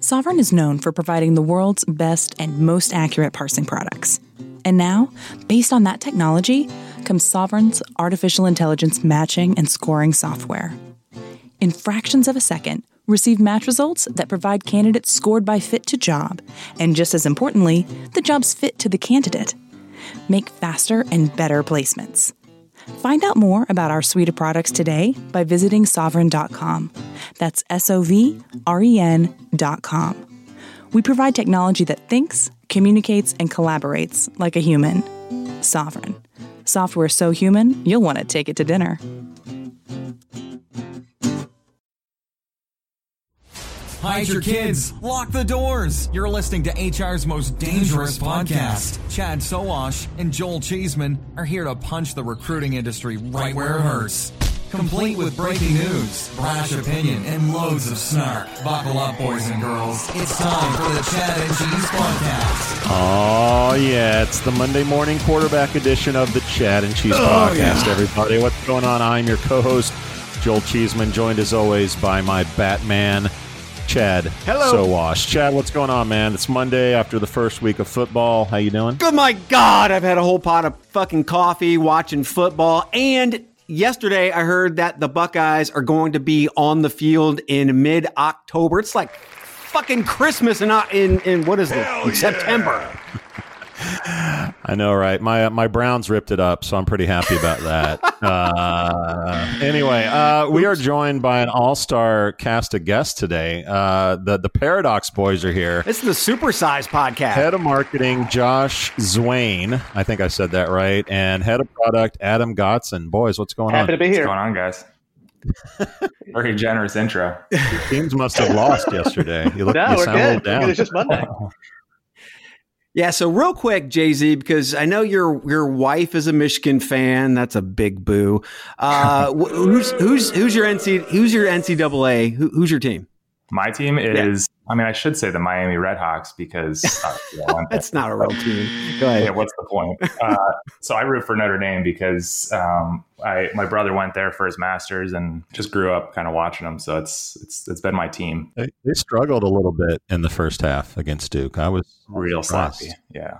Sovren is known for providing the world's best and most accurate parsing products. And now, based on that technology, comes Sovren's artificial intelligence matching and scoring software. In fractions of a second, receive match results that provide candidates scored by fit to job, and just as importantly, the job's fit to the candidate. Make faster and better placements. Find out more about our suite of products today by visiting sovren.com. That's S O V R E N.com. We provide technology that thinks, communicates, and collaborates like a human. Sovren. Software so human, you'll want to take it to dinner. Hide your kids. Lock the doors. You're listening to HR's most dangerous podcast. Chad Sowash and Joel Cheeseman are here to punch the recruiting industry right where it hurts. Complete with breaking news, brash opinion, and loads of snark. Buckle up, boys and girls. It's time for the Chad and Cheese Podcast. Oh, yeah. It's the Monday morning quarterback edition of the Chad and Cheese Oh, Podcast, everybody. What's going on? I'm your co host, Joel Cheeseman, joined as always by my Batman, Chad Hello. Sowash. Chad, what's going on, man? It's Monday after the first week of football. How you doing? Good my God, I've had a whole pot of fucking coffee watching football. And yesterday I heard that the Buckeyes are going to be on the field in mid October. It's like fucking Christmas and not in, in what is it? In September. I know, right? My my Browns ripped it up, so I'm pretty happy about that. uh, anyway, uh, we are joined by an all-star cast of guests today. Uh, the the Paradox Boys are here. It's the supersize podcast. Head of marketing Josh Zywien, I think I said that right, and head of product Adam Godson. Boys, what's going Happy on? to be here. What's going on, guys? Very generous intro. Your teams must have lost yesterday. You look, No, you we're sound a little down. It's just Monday. Yeah, so real quick, Jay Z, because I know your your wife is a Michigan fan. That's a big boo. Uh, who's who's who's your NC who's your NCAA? Who, who's your team? My team is, I mean, I should say the Miami Redhawks because uh, yeah, I went there. That's not a real team. Go ahead. Yeah, what's the point? Uh, so I root for Notre Dame because um, I my brother went there for his masters and just grew up kind of watching them. So it's it's it's been my team. They, they struggled a little bit in the first half against Duke. I was Real surprised. sloppy. Yeah.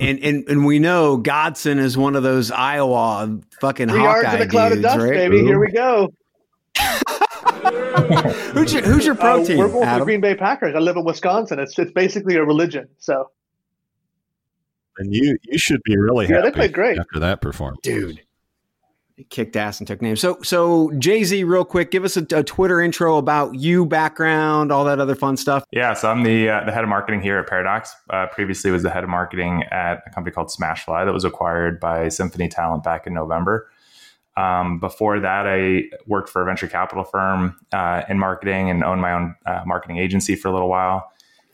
And, and and we know Godson is one of those Iowa fucking Three yards Hawkeye in a cloud of dust, right? baby. Here we go. Who's your Who's your pro Uh, team? we're going for the Green Bay Packers. I live in Wisconsin. It's it's basically a religion. So And you you should be really Yeah, happy they played great. after that performance. dude. He kicked ass and took names. So so Jay Z, real quick, give us a, a Twitter intro about you, background, all that other fun stuff. Yeah, so I'm the uh, the head of marketing here at Paradox. Uh, previously, was the head of marketing at a company called Smashfly that was acquired by Symphony Talent back in November. Um, before that, I worked for a venture capital firm uh, in marketing and owned my own uh, marketing agency for a little while.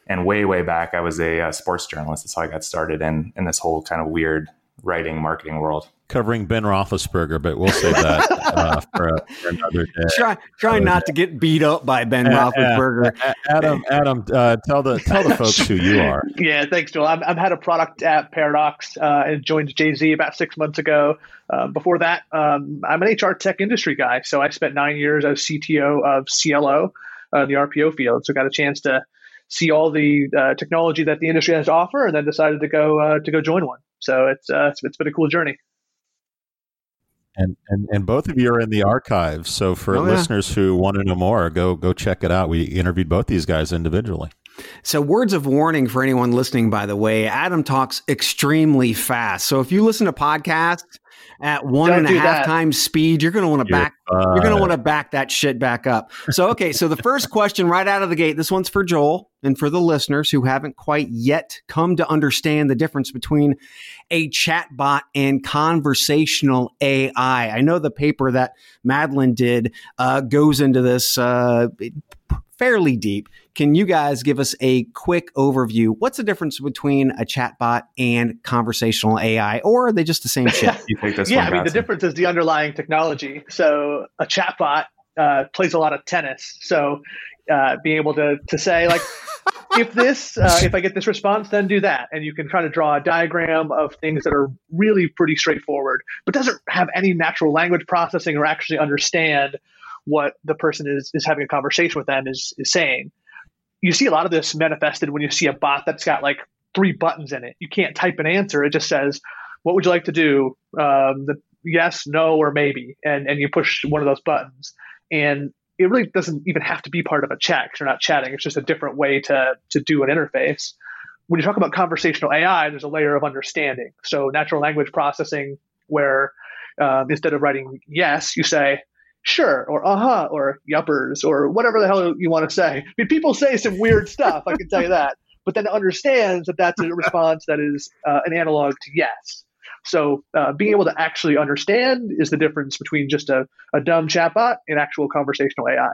And way, way back, I was a uh, sports journalist. That's how I got started in in this whole kind of weird writing marketing world. Covering Ben Roethlisberger, but we'll save that uh, for, a, for another day. Try try not to get beat up by Ben Uh, Roethlisberger. uh, Adam, Adam, uh, tell the tell the folks who you are. yeah, thanks, Joel. I'm, I'm head of product at Paradox uh, and joined Jay Z about six months ago. Uh, before that, um, I'm an HR tech industry guy. So I spent nine years as CTO of Cielo, uh, the RPO field. So got a chance to see all the uh, technology that the industry has to offer, and then decided to go uh, to go join one. So it's, uh, it's it's been a cool journey. And, and and both of you are in the archives. So for Oh, yeah. listeners who want to know more, go go check it out. We interviewed both these guys individually. So, words of warning for anyone listening, by the way, Adam talks extremely fast. So, if you listen to podcasts at one Don't and a half that. times speed, you're going to want to You're back. You're going to want to back that shit back up. So, okay. So, the first question right out of the gate this one's for Joel and for the listeners who haven't quite yet come to understand the difference between a chatbot and conversational AI. I know the paper that Madeline did uh, goes into this uh, fairly deep. Can you guys give us a quick overview? What's the difference between a chatbot and conversational AI, or are they just the same shit? You take this yeah, one, I mean, the difference is the underlying technology. So a chatbot uh, plays a lot of tennis. So uh, being able to to say like, if this, uh, if I get this response, then do that, and you can try to draw a diagram of things that are really pretty straightforward, but doesn't have any natural language processing or actually understand what the person is is having a conversation with them is is saying. you see a lot of this manifested when you see a bot that's got like three buttons in it. You can't type an answer. It just says, "What would you like to do?" Um, the yes, no, or maybe, and and you push one of those buttons, and it really doesn't even have to be part of a chat because you're not chatting. It's just a different way to to do an interface. When you talk about conversational AI, there's a layer of understanding. So natural language processing, where um, instead of writing yes, you say sure or uh-huh or yuppers or whatever the hell you want to say. I mean, people say some weird stuff. I can tell you that, but then it understands that that's a response that is uh, an analog to yes. So uh, being able to actually understand is the difference between just a, a dumb chatbot and actual conversational AI.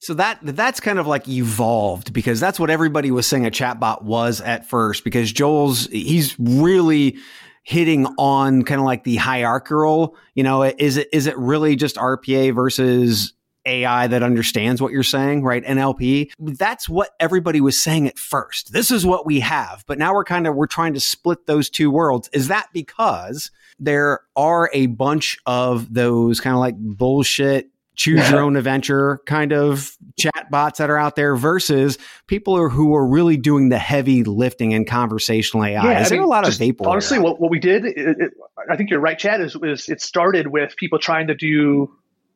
So that that's kind of like evolved because that's what everybody was saying a chatbot was at first. Because Joel's he's really hitting on kind of like the hierarchical. You know, is it is it really just RPA versus AI that understands what you're saying, right? NLP. That's what everybody was saying at first. This is what we have. But now we're kind of we're trying to split those two worlds. Is that because there are a bunch of those kind of like bullshit choose your own adventure kind of chat bots that are out there versus people are, who are really doing the heavy lifting in conversational AI. Yeah, Is I there mean, a lot of vapor? Honestly, what, what we did, it, it, I think you're right, Chad, is, is it started with people trying to do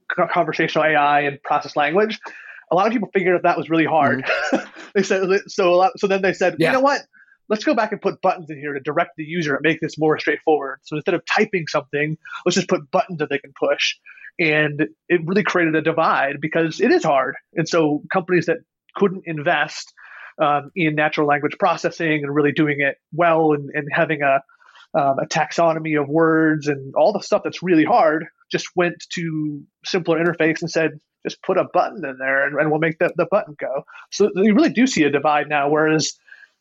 conversational AI and process language, a lot of people figured that that was really hard. Mm-hmm. they said so. A lot, so then they said, yeah. you know what? Let's go back and put buttons in here to direct the user and make this more straightforward. So instead of typing something, let's just put buttons that they can push. And it really created a divide because it is hard. And so companies that couldn't invest um, in natural language processing and really doing it well and, and having a um, a taxonomy of words and all the stuff that's really hard just went to simpler interface and said, just put a button in there and, and we'll make the, the button go. So you really do see a divide now, whereas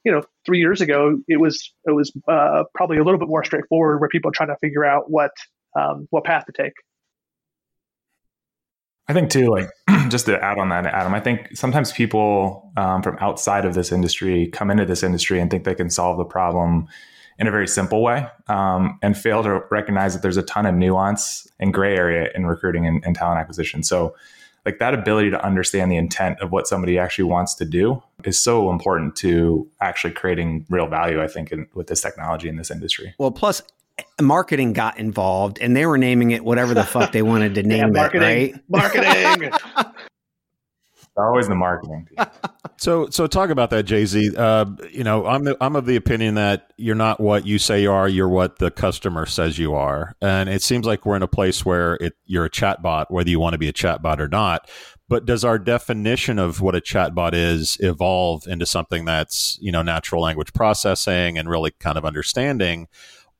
you know three years ago it was it was uh, probably a little bit more straightforward where people are trying to figure out what um, what path to take. I think too, like just to add on that, Adam. I think sometimes people um, from outside of this industry come into this industry and think they can solve the problem in a very simple way um, and fail to recognize that there's a ton of nuance and gray area in recruiting and, and, talent acquisition. So, like that ability to understand the intent of what somebody actually wants to do is so important to actually creating real value, I think, in, with this technology in this industry. Well, plus, marketing got involved and they were naming it whatever the fuck they wanted to name yeah, marketing, it, right? Marketing. always the marketing. so, so talk about that, Jay Z. Uh, you know, I'm the, I'm of the opinion that you're not what you say you are. You're what the customer says you are, and it seems like we're in a place where it, you're a chatbot, whether you want to be a chatbot or not. But does our definition of what a chatbot is evolve into something that's you know natural language processing and really kind of understanding?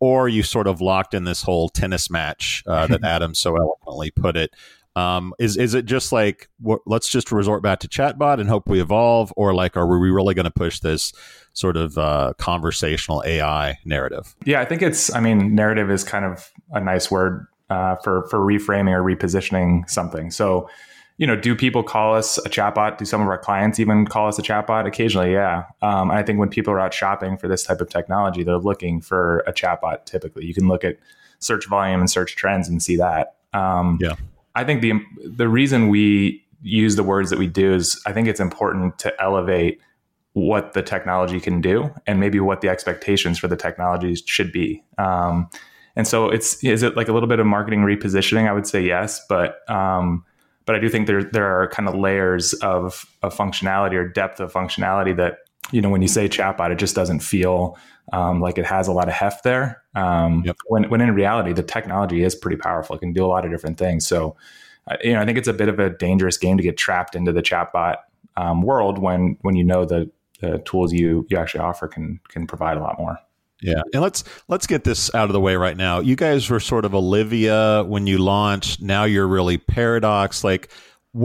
Or you sort of locked in this whole tennis match uh, that Adam so eloquently put it, um, is is it just like let's just resort back to chatbot and hope we evolve, or like are we really going to push this sort of uh, conversational AI narrative? Yeah, I think it's. I mean, narrative is kind of a nice word uh, for for reframing or repositioning something. So, you know, do people call us a chatbot? Do some of our clients even call us a chatbot? Occasionally, yeah. Um, I think when people are out shopping for this type of technology, they're looking for a chatbot. Typically, you can look at search volume and search trends and see that. Um, yeah. I think the the reason we use the words that we do is I think it's important to elevate what the technology can do and maybe what the expectations for the technologies should be. Um, and so it's is it like a little bit of marketing repositioning? I would say yes, but um, but I do think there there are kind of layers of of functionality or depth of functionality that you know when you say chatbot, it just doesn't feel um, like it has a lot of heft there. Um, yep. When when in reality, the technology is pretty powerful. It can do a lot of different things. So, uh, you know, I think it's a bit of a dangerous game to get trapped into the chatbot um, world when when you know the the tools you you actually offer can can provide a lot more. Yeah, and let's let's get this out of the way right now. You guys were sort of Olivia when you launched. Now you're really Paradox. Like,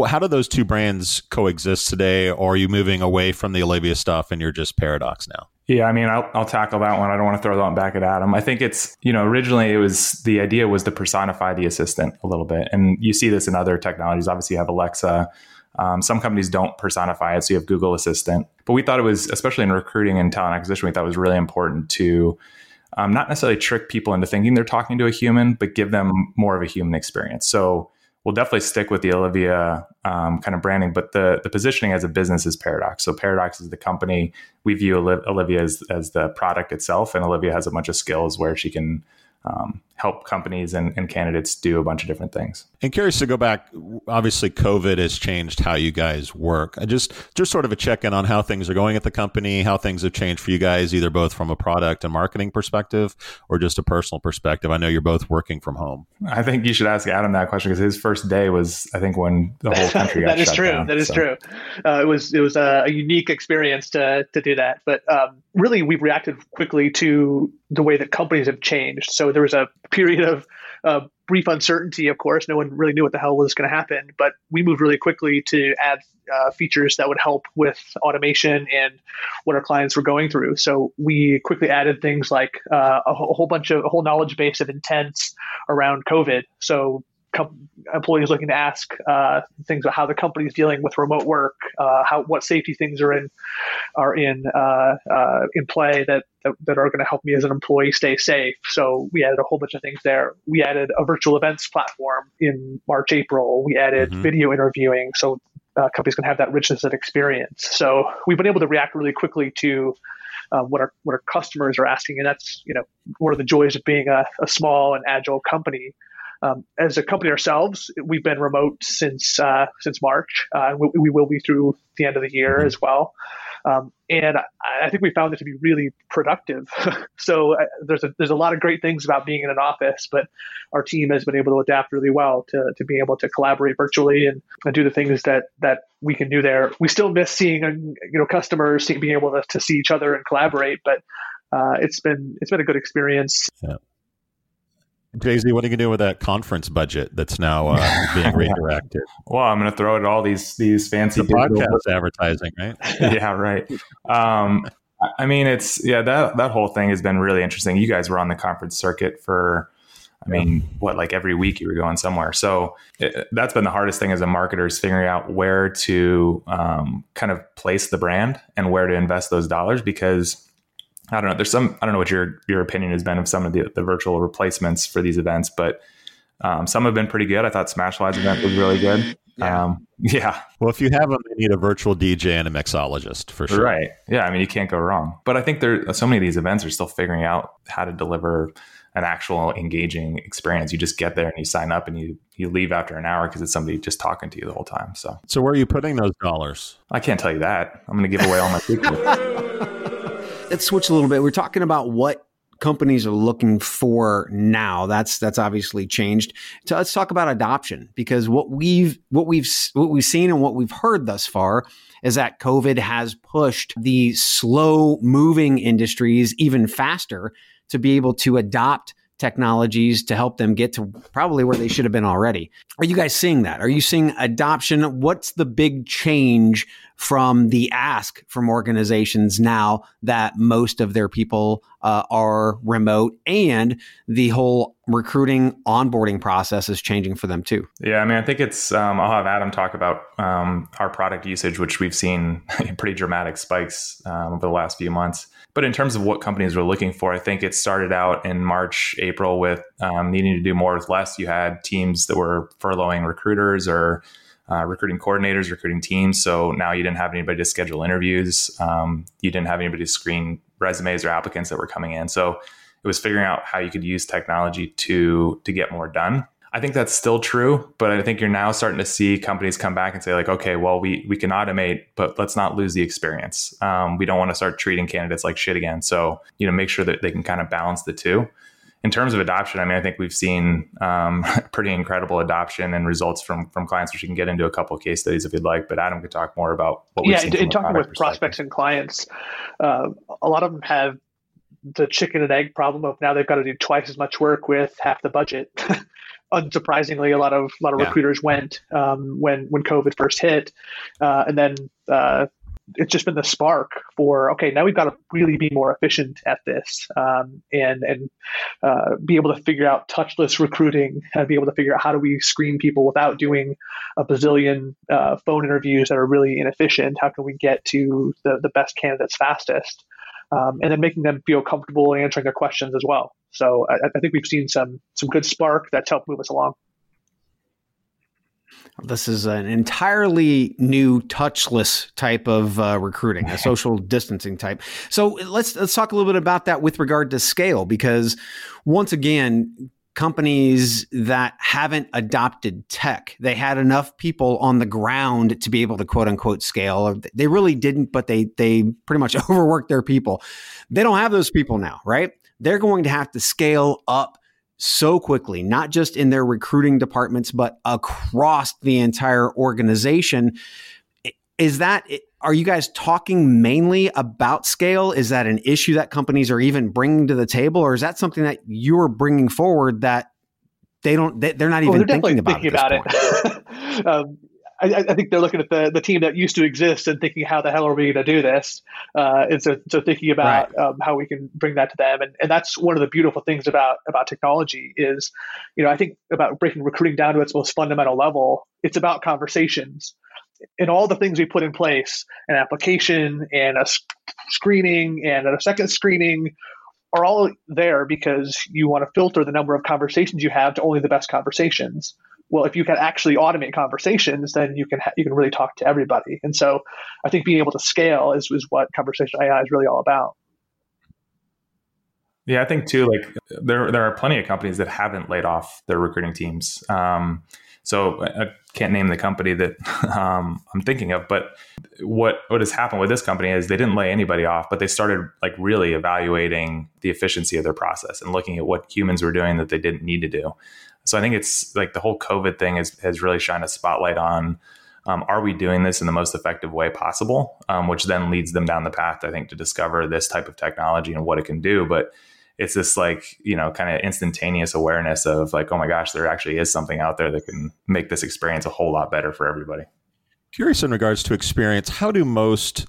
how do those two brands coexist today? Or are you moving away from the Olivia stuff and you're just Paradox now? Yeah, I mean, I'll, I'll tackle that one. I don't want to throw that one back at Adam. I think it's, you know, originally it was the idea was to personify the assistant a little bit. And you see this in other technologies. Obviously, you have Alexa. Um, some companies don't personify it. So you have Google Assistant. But we thought it was, especially in recruiting and talent acquisition, we thought it was really important to um, not necessarily trick people into thinking they're talking to a human, but give them more of a human experience. So we'll definitely stick with the Olivia um, kind of branding, but the the positioning as a business is Paradox. So Paradox is the company. We view Olivia as, as the product itself, and Olivia has a bunch of skills where she can um, help companies and, and, candidates do a bunch of different things. And curious to go back. Obviously, COVID has changed how you guys work. I just just sort of a check in on how things are going at the company, how things have changed for you guys, either both from a product and marketing perspective or just a personal perspective. I know you're both working from home. I think you should ask Adam that question because his first day was, I think, when the whole country that is true. Down, that is so. true. Uh, it was it was a, a, unique experience to to do that, but um, really we've reacted quickly to the way that companies have changed. So there was a period of uh, brief uncertainty, of course. No one really knew what the hell was going to happen, but we moved really quickly to add uh, features that would help with automation and what our clients were going through. So we quickly added things like uh, a, whole bunch of a whole knowledge base of intents around COVID. So com- employees looking to ask uh, things about how the company is dealing with remote work, uh, how what safety things are in are in uh, uh in play that that, that are going to help me as an employee stay safe. So we added a whole bunch of things there. We added a virtual events platform in March, April. We added mm-hmm. video interviewing, so uh, companies can have that richness of experience. So we've been able to react really quickly to uh, what our what our customers are asking, and that's you know one of the joys of being a, a small and agile company um, as a company ourselves, we've been remote since uh, since March. Uh, we, we, will be through the end of the year as well. Um, and I, I, think we found it to be really productive. so uh, there's a there's a lot of great things about being in an office, but our team has been able to adapt really well to, to being able to collaborate virtually and, and do the things that that we can do there. We still miss seeing you know customers, being able to, to see each other and collaborate, but uh, it's been it's been a good experience. Yeah. Jay Z, what are you gonna do with that conference budget that's now uh, being redirected? well, I'm gonna throw it all these these fancy the podcast advertising, right? yeah, right. Um, I mean, it's yeah that that whole thing has been really interesting. You guys were on the conference circuit for, I mean, what like every week you were going somewhere. So it, that's been the hardest thing as a marketer is figuring out where to um, kind of place the brand and where to invest those dollars because I don't know. There's some. I don't know what your your opinion has been of some of the, the virtual replacements for these events, but um, some have been pretty good. I thought Smashfly's event was really good. Yeah. Um, yeah. Well, if you have them, you need a virtual DJ and a mixologist for sure. Right. Yeah. I mean, you can't go wrong. But I think there so many of these events are still figuring out how to deliver an actual engaging experience. You just get there and you sign up and you you leave after an hour because it's somebody just talking to you the whole time. So. So where are you putting those dollars? I can't tell you that. I'm going to give away all my secrets. let's switch a little bit. We're talking about what companies are looking for now. That's that's obviously changed. So let's talk about adoption because what we've what we've what we've seen and what we've heard thus far is that COVID has pushed the slow moving industries even faster to be able to adopt technologies to help them get to probably where they should have been already. Are you guys seeing that? Are you seeing adoption? What's the big change from the ask from organizations now that most of their people uh, are remote and the whole recruiting onboarding process is changing for them too yeah i mean i think it's um, i'll have adam talk about um, our product usage which we've seen pretty dramatic spikes um, over the last few months but in terms of what companies were looking for i think it started out in march april with um, needing to do more with less you had teams that were furloughing recruiters or uh, recruiting coordinators, recruiting teams. So now you didn't have anybody to schedule interviews. Um, you didn't have anybody to screen resumes or applicants that were coming in. So it was figuring out how you could use technology to to get more done. I think that's still true, but I think you're now starting to see companies come back and say like, okay, well, we we can automate, but let's not lose the experience. Um, we don't want to start treating candidates like shit again. So you know, make sure that they can kind of balance the two in terms of adoption, I mean, I think we've seen um, pretty incredible adoption and results from from clients, which you can get into a couple of case studies if you'd like. But Adam could talk more about what we've yeah, seen. Yeah, in talking with prospects and clients, uh, a lot of them have the chicken and egg problem of now they've got to do twice as much work with half the budget. Unsurprisingly, a lot of a lot of yeah. recruiters went um, when when COVID first hit, uh, and then uh, it's just been the spark for okay now we've got to really be more efficient at this um, and and uh, be able to figure out touchless recruiting and be able to figure out how do we screen people without doing a bazillion uh, phone interviews that are really inefficient. How can we get to the, the best candidates fastest um, and then making them feel comfortable and answering their questions as well so I, I think we've seen some some good spark that's helped move us along This is an entirely new touchless type of uh, recruiting, a social distancing type. So let's let's talk a little bit about that with regard to scale, because once again, companies that haven't adopted tech, they had enough people on the ground to be able to quote unquote scale. They really didn't, but they they pretty much overworked their people. They don't have those people now, right? They're going to have to scale up so quickly, not just in their recruiting departments, but across the entire organization. Is that, are you guys talking mainly about scale? Is that an issue that companies are even bringing to the table? Or is that something that you're bringing forward that they don't, they, are not even oh, thinking about, thinking about it? um, I, I, think they're looking at the, the team that used to exist and thinking, how the hell are we going to do this? Uh, and so, so thinking about right. um, how we can bring that to them. And, and that's one of the beautiful things about, about technology is, you know, I think about breaking recruiting down to its most fundamental level. It's about conversations and all the things we put in place, an application and a screening and a second screening are all there because you want to filter the number of conversations you have to only the best conversations well, if you can actually automate conversations, then you can ha- you can really talk to everybody. And so, I think being able to scale is is what conversation AI is really all about. Yeah, I think too. Like there there are plenty of companies that haven't laid off their recruiting teams. Um, so I can't name the company that um, I'm thinking of, but what what has happened with this company is they didn't lay anybody off, but they started like really evaluating the efficiency of their process and looking at what humans were doing that they didn't need to do. So I think it's like the whole COVID thing has, has really shined a spotlight on um, are we doing this in the most effective way possible? Um, which then leads them down the path, I think, to discover this type of technology and what it can do. But it's this like, you know, kind of instantaneous awareness of like, oh my gosh, there actually is something out there that can make this experience a whole lot better for everybody. Curious in regards to experience, how do most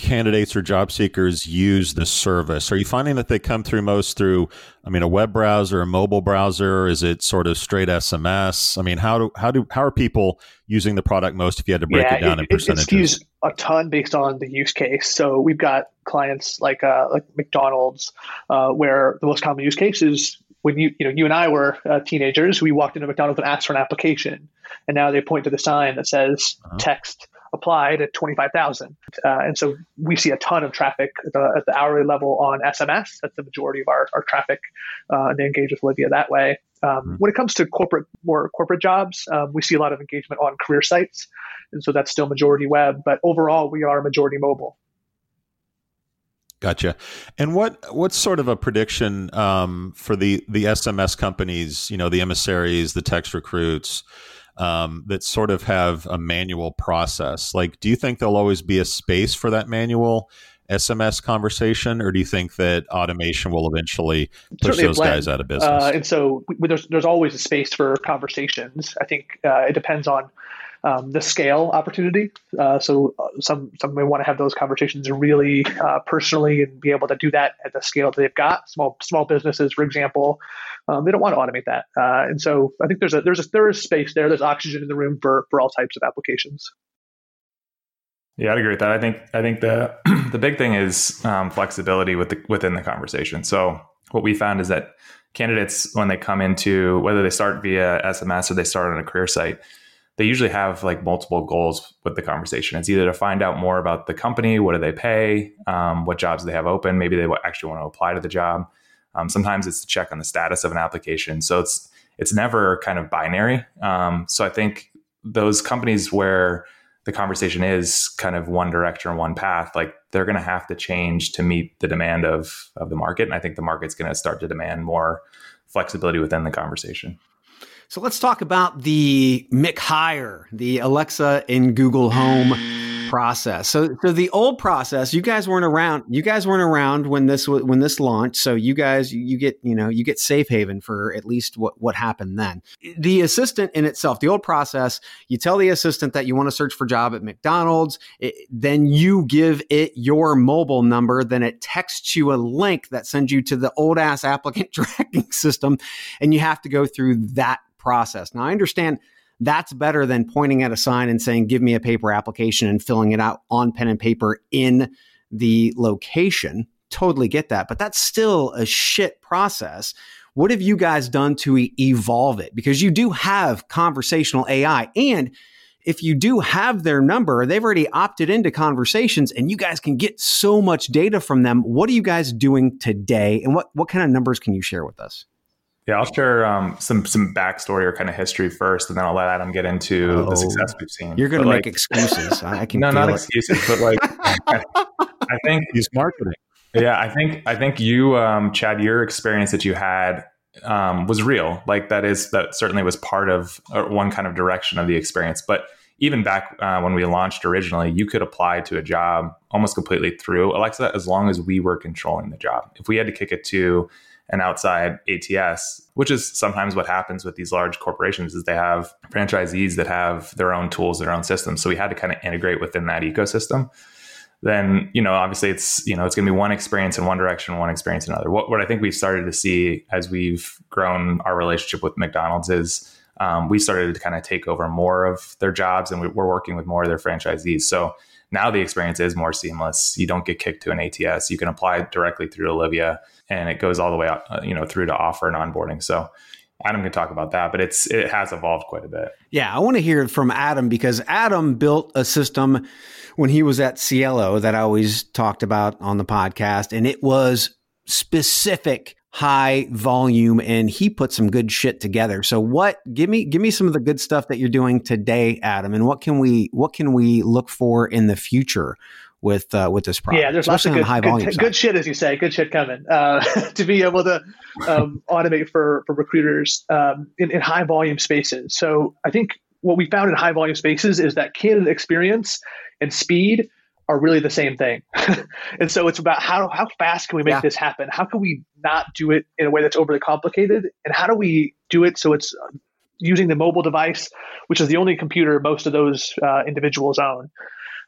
candidates or job seekers use the service? Are you finding that they come through most through, I mean, a web browser, a mobile browser? Is it sort of straight SMS? I mean, how do how do how are people using the product most? If you had to break yeah, it down it, in percentages, it's used a ton based on the use case. So we've got clients like uh, like McDonald's, uh, where the most common use case is when you you know you and I were uh, teenagers, we walked into McDonald's and asked for an application, and now they point to the sign that says uh-huh. text applied at 25,000. Uh, and so we see a ton of traffic at the, at the, hourly level on SMS. That's the majority of our, our traffic. Uh, and they engage with Olivia that way. Um, mm-hmm. When it comes to corporate, more corporate jobs, um, we see a lot of engagement on career sites. And so that's still majority web, but overall we are majority mobile. Gotcha. And what what's sort of a prediction um, for the the SMS companies? You know, the emissaries, the text recruits um, that sort of have a manual process. Like, do you think there'll always be a space for that manual SMS conversation, or do you think that automation will eventually push Certainly those guys out of business? Uh, and so there's there's always a space for conversations. I think uh, it depends on um, the scale opportunity. Uh, so uh, some some may want to have those conversations really uh, personally and be able to do that at the scale that they've got. Small small businesses, for example, um, they don't want to automate that. Uh, and so I think there's a there's a there is space there. There's oxygen in the room for for all types of applications. Yeah, I'd agree with that. I think I think the the big thing is um, flexibility with the, within the conversation. So what we found is that candidates when they come into whether they start via SMS or they start on a career site, they usually have like multiple goals with the conversation. It's either to find out more about the company, what do they pay, um, what jobs they have open, maybe they actually want to apply to the job. Um, sometimes it's to check on the status of an application. So it's it's never kind of binary. Um, so I think those companies where the conversation is kind of one direction one path, like they're going to have to change to meet the demand of of the market. And I think the market's going to start to demand more flexibility within the conversation. So let's talk about the Mick McHire, the Alexa in Google Home process. So, so the old process, you guys weren't around. You guys weren't around when this was when this launched. So you guys, you get you know you get safe haven for at least what what happened then. The assistant in itself, the old process, you tell the assistant that you want to search for job at McDonald's. It, then you give it your mobile number. Then it texts you a link that sends you to the old ass applicant tracking system, and you have to go through that process. Now, I understand that's better than pointing at a sign and saying, give me a paper application and filling it out on pen and paper in the location. Totally get that. But that's still a shit process. what have you guys done to evolve it? Because you do have conversational AI and if you do have their number, they've already opted into conversations and you guys can get so much data from them. What are you guys doing today and what, what kind of numbers can you share with us? Yeah, I'll share um, some some backstory or kind of history first, and then I'll let Adam get into oh, the success we've seen. You're going to make like, excuses. I can no, not it. excuses, but like I, I think he's marketing. Yeah, I think I think you, um, Chad, your experience that you had um, was real. Like that is that certainly was part of uh, one kind of direction of the experience. But even back uh, when we launched originally, you could apply to a job almost completely through Alexa as long as we were controlling the job. If we had to kick it to an outside ATS, which is sometimes what happens with these large corporations is they have franchisees that have their own tools, their own systems. So we had to kind of integrate within that ecosystem. Then, you know, obviously it's, you know, it's going to be one experience in one direction, one experience in another. What, what I think we've started to see as we've grown our relationship with McDonald's is um, we started to kind of take over more of their jobs and we, we're working with more of their franchisees. So now the experience is more seamless. You don't get kicked to an ATS. You can apply directly through Olivia, and it goes all the way out, uh, you know, through to offer and onboarding. So Adam can talk about that, but it's it has evolved quite a bit. Yeah, I want to hear from Adam because Adam built a system when he was at Cielo that I always talked about on the podcast, and it was specific high volume and he put some good shit together. So what give me give me some of the good stuff that you're doing today, Adam, and what can we what can we look for in the future with uh, with this product? Yeah, there's lots of good, high volume good, good, shit as you say, good shit coming. Uh, to be able to um, automate for for recruiters um, in, in high volume spaces. So I think what we found in high volume spaces is that candidate experience and speed are really the same thing. and so it's about how how fast can we make yeah. this happen? How can we not do it in a way that's overly complicated? And how do we do it so it's using the mobile device, which is the only computer most of those uh, individuals own?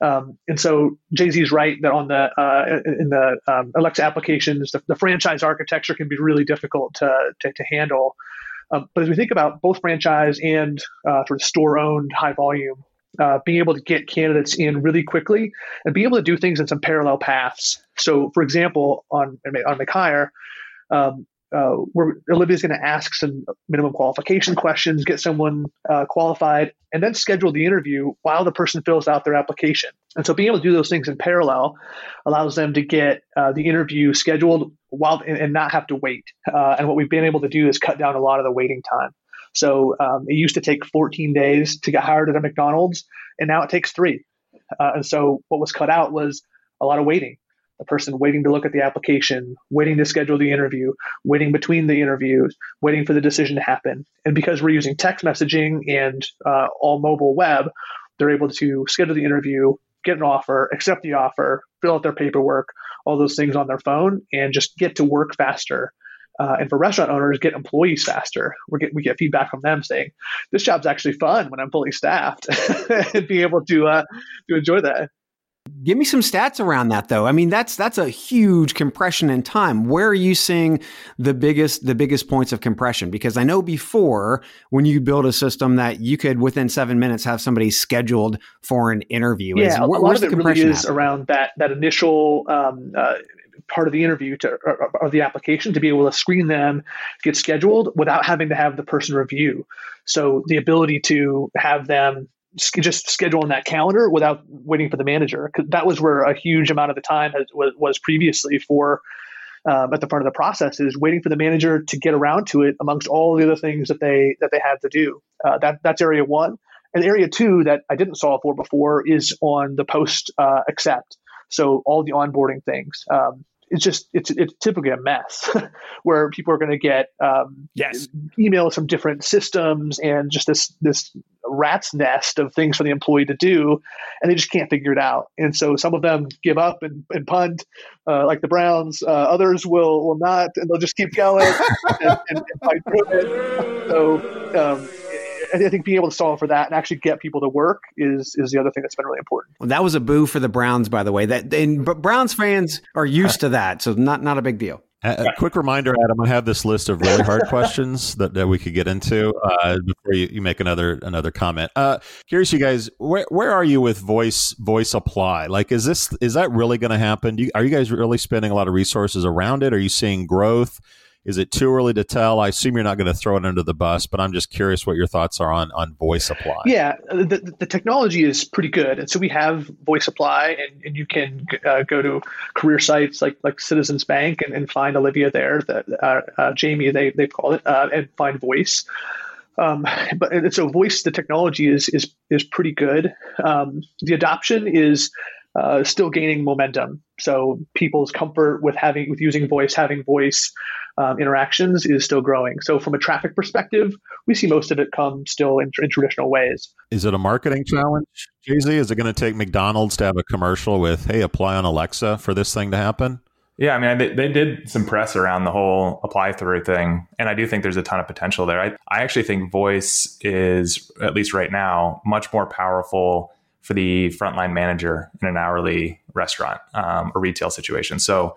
Um, and so Jay Z is right that on the uh, in the um, Alexa applications, the, the, franchise architecture can be really difficult to to, to handle. Um, but as we think about both franchise and uh, sort of store owned high volume uh, being able to get candidates in really quickly and be able to do things in some parallel paths. So, for example, on on McHire, um, uh, Olivia's going to ask some minimum qualification questions, get someone uh, qualified, and then schedule the interview while the person fills out their application. And so, being able to do those things in parallel allows them to get uh, the interview scheduled while and, and not have to wait. Uh, and what we've been able to do is cut down a lot of the waiting time. So um, it used to take 14 days to get hired at a McDonald's, and now it takes three. Uh, and so what was cut out was a lot of waiting. A person waiting to look at the application, waiting to schedule the interview, waiting between the interviews, waiting for the decision to happen. And because we're using text messaging and uh, all mobile web, they're able to schedule the interview, get an offer, accept the offer, fill out their paperwork, all those things on their phone, and just get to work faster uh, and for restaurant owners, get employees faster. We get we get feedback from them saying this job's actually fun when I'm fully staffed, and be able to uh, to enjoy that. Give me some stats around that though. I mean, that's that's a huge compression in time. Where are you seeing the biggest the biggest points of compression? Because I know before when you build a system that you could within seven minutes have somebody scheduled for an interview. Yeah, is, where, a lot of it really is around that that initial um, uh, part of the interview to or, or, the application to be able to screen them, get scheduled without having to have the person review. So the ability to have them just schedule in that calendar without waiting for the manager. That was where a huge amount of the time has, was, was previously for um, at the front of the process is waiting for the manager to get around to it amongst all the other things that they that they had to do. Uh, that that's area one. And area two that I didn't solve for before is on the post uh, accept. So all the onboarding things. Um, it's just it's it's typically a mess where people are going to get um, yes. emails from different systems and just this this rat's nest of things for the employee to do and they just can't figure it out. And so some of them give up and, and punt uh, like the browns uh, others will will not and they'll just keep going and, and, and, fight through it. So um, I think being able to solve for that and actually get people to work is is the other thing that's been really important. Well, that was a boo for the Browns, by the way. That and, but Browns fans are used to that, so not not a big deal. A, a quick reminder, Adam. I have this list of really hard questions that, that we could get into uh, before you, you make another another comment. Uh, curious, you guys, where where are you with voice voice apply? Like, is this is that really going to happen? You, are you guys really spending a lot of resources around it? Are you seeing growth? Is it too early to tell? I assume you're not going to throw it under the bus, but I'm just curious what your thoughts are on on voice apply. Yeah, the, the technology is pretty good, and so we have voice apply, and, and you can uh, go to career sites like like Citizens Bank and, and find Olivia there, that uh, uh, Jamie they they call it, uh, and find voice. Um, but and so voice, the technology is is is pretty good. Um, the adoption is uh, still gaining momentum. So people's comfort with having with using voice, having voice um, interactions is still growing. So from a traffic perspective, we see most of it come still in, in traditional ways. Is it a marketing challenge, Jay Z? Is it going to take McDonald's to have a commercial with "Hey, apply on Alexa" for this thing to happen? Yeah, I mean, they, they did some press around the whole apply through thing, and I do think there's a ton of potential there. I, I actually think voice is, at least right now, much more powerful for the frontline manager in an hourly restaurant um, or retail situation. So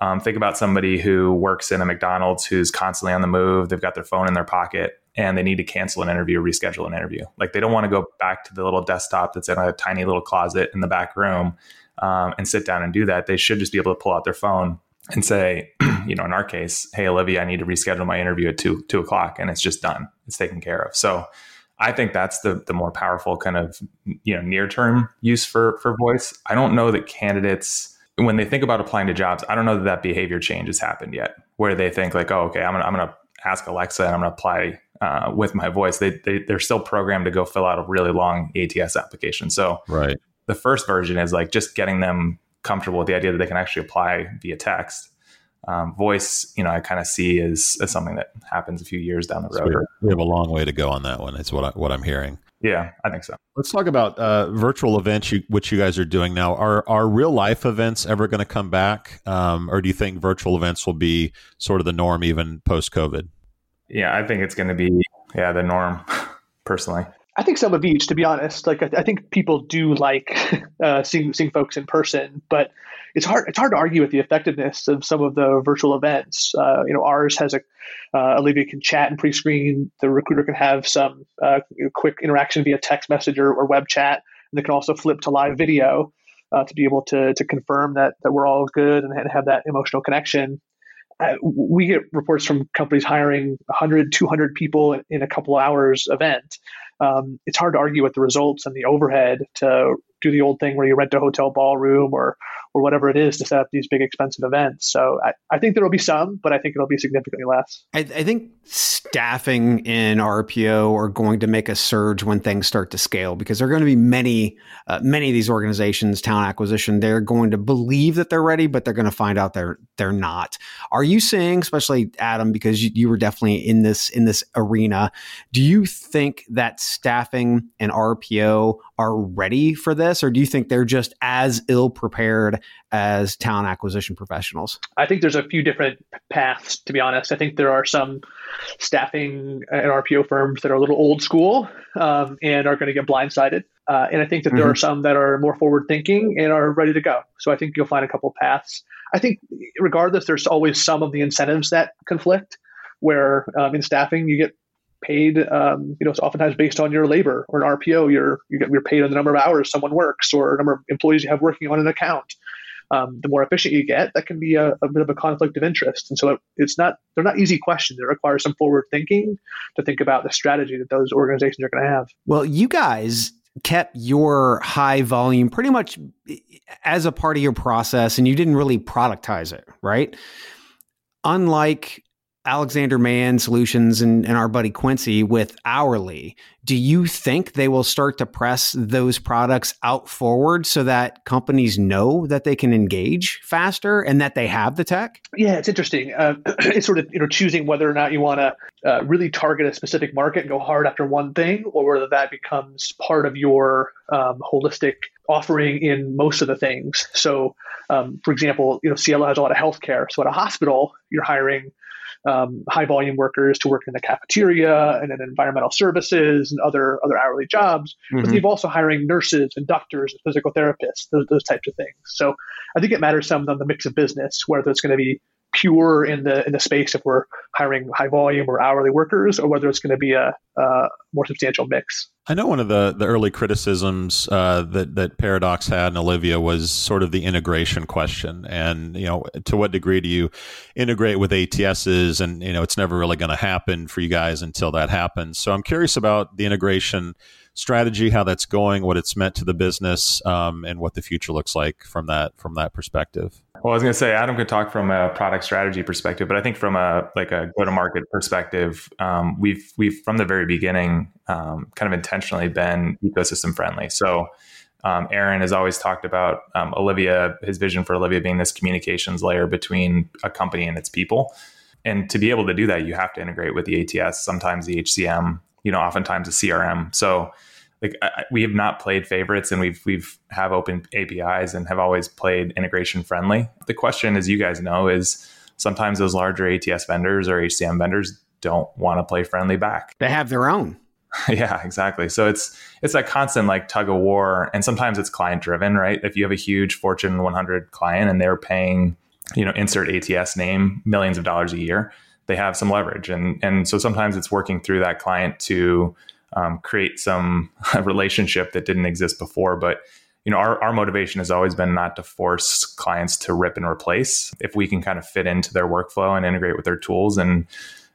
um, think about somebody who works in a McDonald's who's constantly on the move. They've got their phone in their pocket and they need to cancel an interview reschedule an interview. Like they don't want to go back to the little desktop that's in a tiny little closet in the back room um, and sit down and do that. They should just be able to pull out their phone and say, you know, in our case, hey, Olivia, I need to reschedule my interview at two two o'clock, and it's just done. It's taken care of. So I think that's the the more powerful kind of you know near term use for for voice. I don't know that candidates when they think about applying to jobs, I don't know that that behavior change has happened yet, where they think like, oh, okay, I'm gonna I'm gonna ask Alexa and I'm gonna apply uh, with my voice. They, they they're still programmed to go fill out a really long ATS application. So right, the first version is like just getting them comfortable with the idea that they can actually apply via text um, voice, you know, I kind of see as, as something that happens a few years down the road. So we have a long way to go on that one. It's what I, what I'm hearing. Yeah, I think so. Let's talk about uh, virtual events, you, which you guys are doing now. Are are real life events ever going to come back, um, or do you think virtual events will be sort of the norm even post COVID? Yeah, I think it's going to be yeah the norm. Personally, I think some of each. To be honest, like I, I think people do like uh, seeing seeing folks in person, but it's hard it's hard to argue with the effectiveness of some of the virtual events. Uh, you know, ours has a uh, Olivia can chat and pre-screen. The recruiter can have some uh, quick interaction via text message or, web chat, and they can also flip to live video uh, to be able to to confirm that that we're all good and, and have that emotional connection. Uh, we get reports from companies hiring 100, 200 people in a couple hours event. Um, it's hard to argue with the results and the overhead to do the old thing where you rent a hotel ballroom or or whatever it is to set up these big expensive events. So I, I think there will be some, but I think it'll be significantly less. I, I think staffing in RPO are going to make a surge when things start to scale because there are going to be many, uh, many of these organizations, talent acquisition, they're going to believe that they're ready, but they're going to find out they're they're not. Are you seeing, especially Adam, because you, you were definitely in this in this arena, do you think that staffing and RPO are ready for this, or do you think they're just as ill prepared as talent acquisition professionals? I think there's a few different paths, to be honest. I think there are some staffing and RPO firms that are a little old school um, and are going to get blindsided. Uh, and I think that mm-hmm. there are some that are more forward thinking and are ready to go. So I think you'll find a couple paths. I think, regardless, there's always some of the incentives that conflict. Where um, in staffing you get paid, um, you know, it's oftentimes based on your labor or an RPO. You're you get, you're paid on the number of hours someone works or number of employees you have working on an account. Um, the more efficient you get, that can be a, a, bit of a conflict of interest. And so it, it's not they're not easy questions. It requires some forward thinking to think about the strategy that those organizations are going to have. Well, you guys kept your high volume pretty much as a part of your process, and you didn't really productize it, right? Unlike Alexander Mann Solutions and, and, our buddy Quincy with Hourly, do you think they will start to press those products out forward so that companies know that they can engage faster and that they have the tech? Yeah, it's interesting. Uh, it's sort of you know choosing whether or not you want to uh, really target a specific market and go hard after one thing, or whether that becomes part of your um, holistic offering in most of the things. So, um, for example, you know, Cielo has a lot of healthcare. So at a hospital, you're hiring um, high volume workers to work in the cafeteria and in environmental services and other other hourly jobs. Mm-hmm. But they've also hiring nurses and doctors and physical therapists, those, those types of things. So I think it matters some on the mix of business, whether it's going to be pure in the in the space if we're hiring high volume or hourly workers, or whether it's going to be a, a, more substantial mix. I know one of the, the early criticisms uh, that that Paradox had and Olivia was sort of the integration question, and you know to what degree do you integrate with ATSs, and you know it's never really going to happen for you guys until that happens. So I'm curious about the integration strategy, how that's going, what it's meant to the business, um, and what the future looks like from that from that perspective. Well, I was going to say Adam could talk from a product strategy perspective, but I think from a like a go to market perspective, um, we've we've from the very beginning um, kind of intentionally been ecosystem friendly. So. Um, Aaron has always talked about um, Olivia, his vision for Olivia being this communications layer between a company and its people. And to be able to do that, you have to integrate with the ATS, sometimes the HCM, you know, oftentimes the CRM. So like I, we have not played favorites and we've we've have open APIs and have always played integration friendly. The question, as you guys know, is sometimes those larger ATS vendors or HCM vendors don't want to play friendly back. They have their own. yeah, exactly. So it's it's a constant like tug of war, and sometimes it's client driven, right? If you have a huge Fortune 100 client and they're paying, you know, insert ATS name millions of dollars a year, they have some leverage, and and so sometimes it's working through that client to um, create some relationship that didn't exist before. But you know, our, our motivation has always been not to force clients to rip and replace. If we can kind of fit into their workflow and integrate with their tools and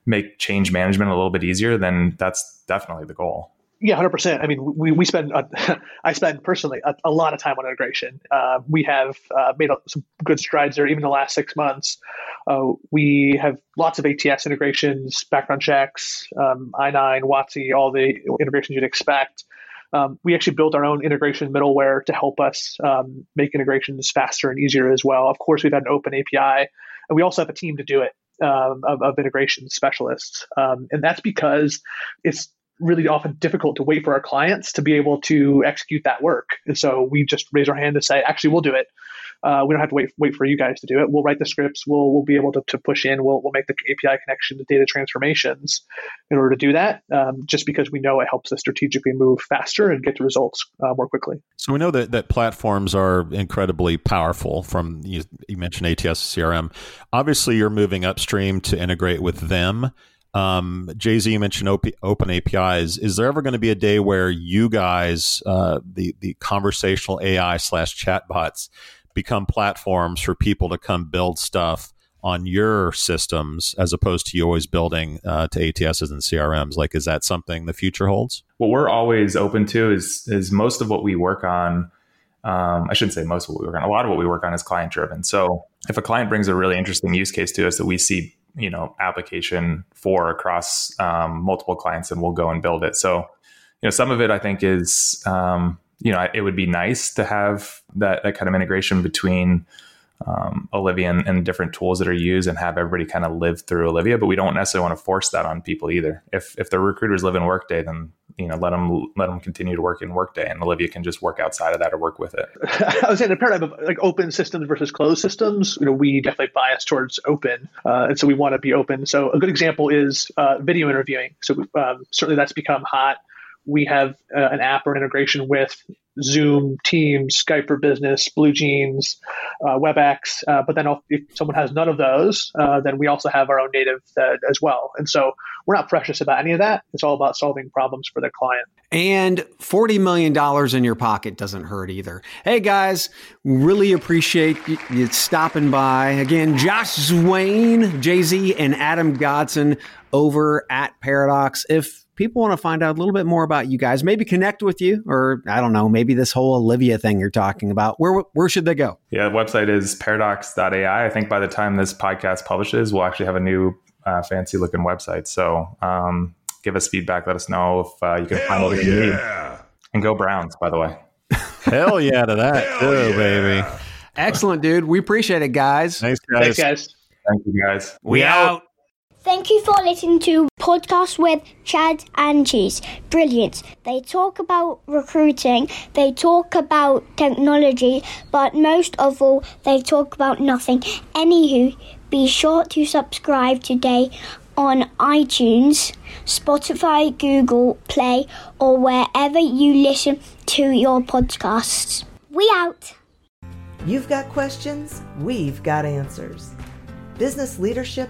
make change management a little bit easier, then that's definitely the goal. Yeah, hundred percent. I mean, we we spend uh, I spend personally a, a, lot of time on integration. Uh, we have uh, made some good strides there, even the last six months. Uh, we have lots of ATS integrations, background checks, um, I9, WOTC, all the integrations you'd expect. Um, we actually built our own integration middleware to help us um, make integrations faster and easier as well. Of course, we've had an open API, and we also have a team to do it. Um, of, of, integration specialists. Um, and that's because it's really often difficult to wait for our clients to be able to execute that work. And so we just raise our hand to say, actually, we'll do it. Uh, we don't have to wait wait for you guys to do it. We'll write the scripts. We'll we'll be able to, to push in. We'll we'll make the API connection to data transformations in order to do that. Um, just because we know it helps us strategically move faster and get to results uh, more quickly. So we know that that platforms are incredibly powerful. From you, you mentioned ATS CRM. Obviously, you're moving upstream to integrate with them. Um, Jay Z, you mentioned op- open APIs. Is there ever going to be a day where you guys, uh, the the conversational AI slash chatbots, become platforms for people to come build stuff on your systems as opposed to you always building uh, to ATSs and CRMs? Like, is that something the future holds? What we're always open to is is most of what we work on. Um, I shouldn't say most of what we work on. A lot of what we work on is client driven. So if a client brings a really interesting use case to us that we see you know application for across um, multiple clients and we'll go and build it. So you know some of it i think is um, you know it would be nice to have that, that kind of integration between um, Olivia and, and, different tools that are used and have everybody kind of live through Olivia, but we don't necessarily want to force that on people either. If if the recruiters live in Workday, then you know let them let them continue to work in Workday, and Olivia can just work outside of that or work with it. I was saying the paradigm of like open systems versus closed systems. You know, we definitely bias towards open, uh, and so we want to be open. So a good example is uh, video interviewing. So um, certainly that's become hot. We have uh, an app or an integration with Zoom, Teams, Skype for Business, BlueJeans, uh, WebEx. Uh, but then if someone has none of those, uh, then we also have our own native uh, as well. And so we're not precious about any of that. It's all about solving problems for the client. And $40 million in your pocket doesn't hurt either. Hey guys, really appreciate you stopping by. Again, Josh Zywien, Jay Z, and Adam Godson over at Paradox. If people want to find out a little bit more about you guys, maybe connect with you, or I don't know, maybe this whole Olivia thing you're talking about, where where should they go? Yeah, the website is paradox.ai. I think by the time this podcast publishes, we'll actually have a new uh, fancy looking website. So um, give us feedback. Let us know if uh, you can Hell find what you need. And go Browns, by the way. Hell yeah to that Hell too, yeah. baby. Excellent, dude. We appreciate it, guys. Thanks, guys. Thanks, guys. Thank you, guys. We, we out. out. Thank you for listening to Podcast with Chad and Cheese. Brilliant. They talk about recruiting, they talk about technology, but most of all, they talk about nothing. Anywho, be sure to subscribe today on iTunes, Spotify, Google Play, or wherever you listen to your podcasts. We out. You've got questions, we've got answers. business leadership,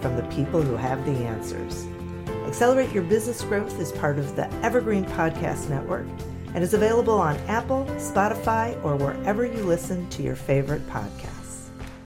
from the people who have the answers. Accelerate Your Business Growth is part of the Evergreen Podcast Network and is available on Apple, Spotify, or wherever you listen to your favorite podcasts.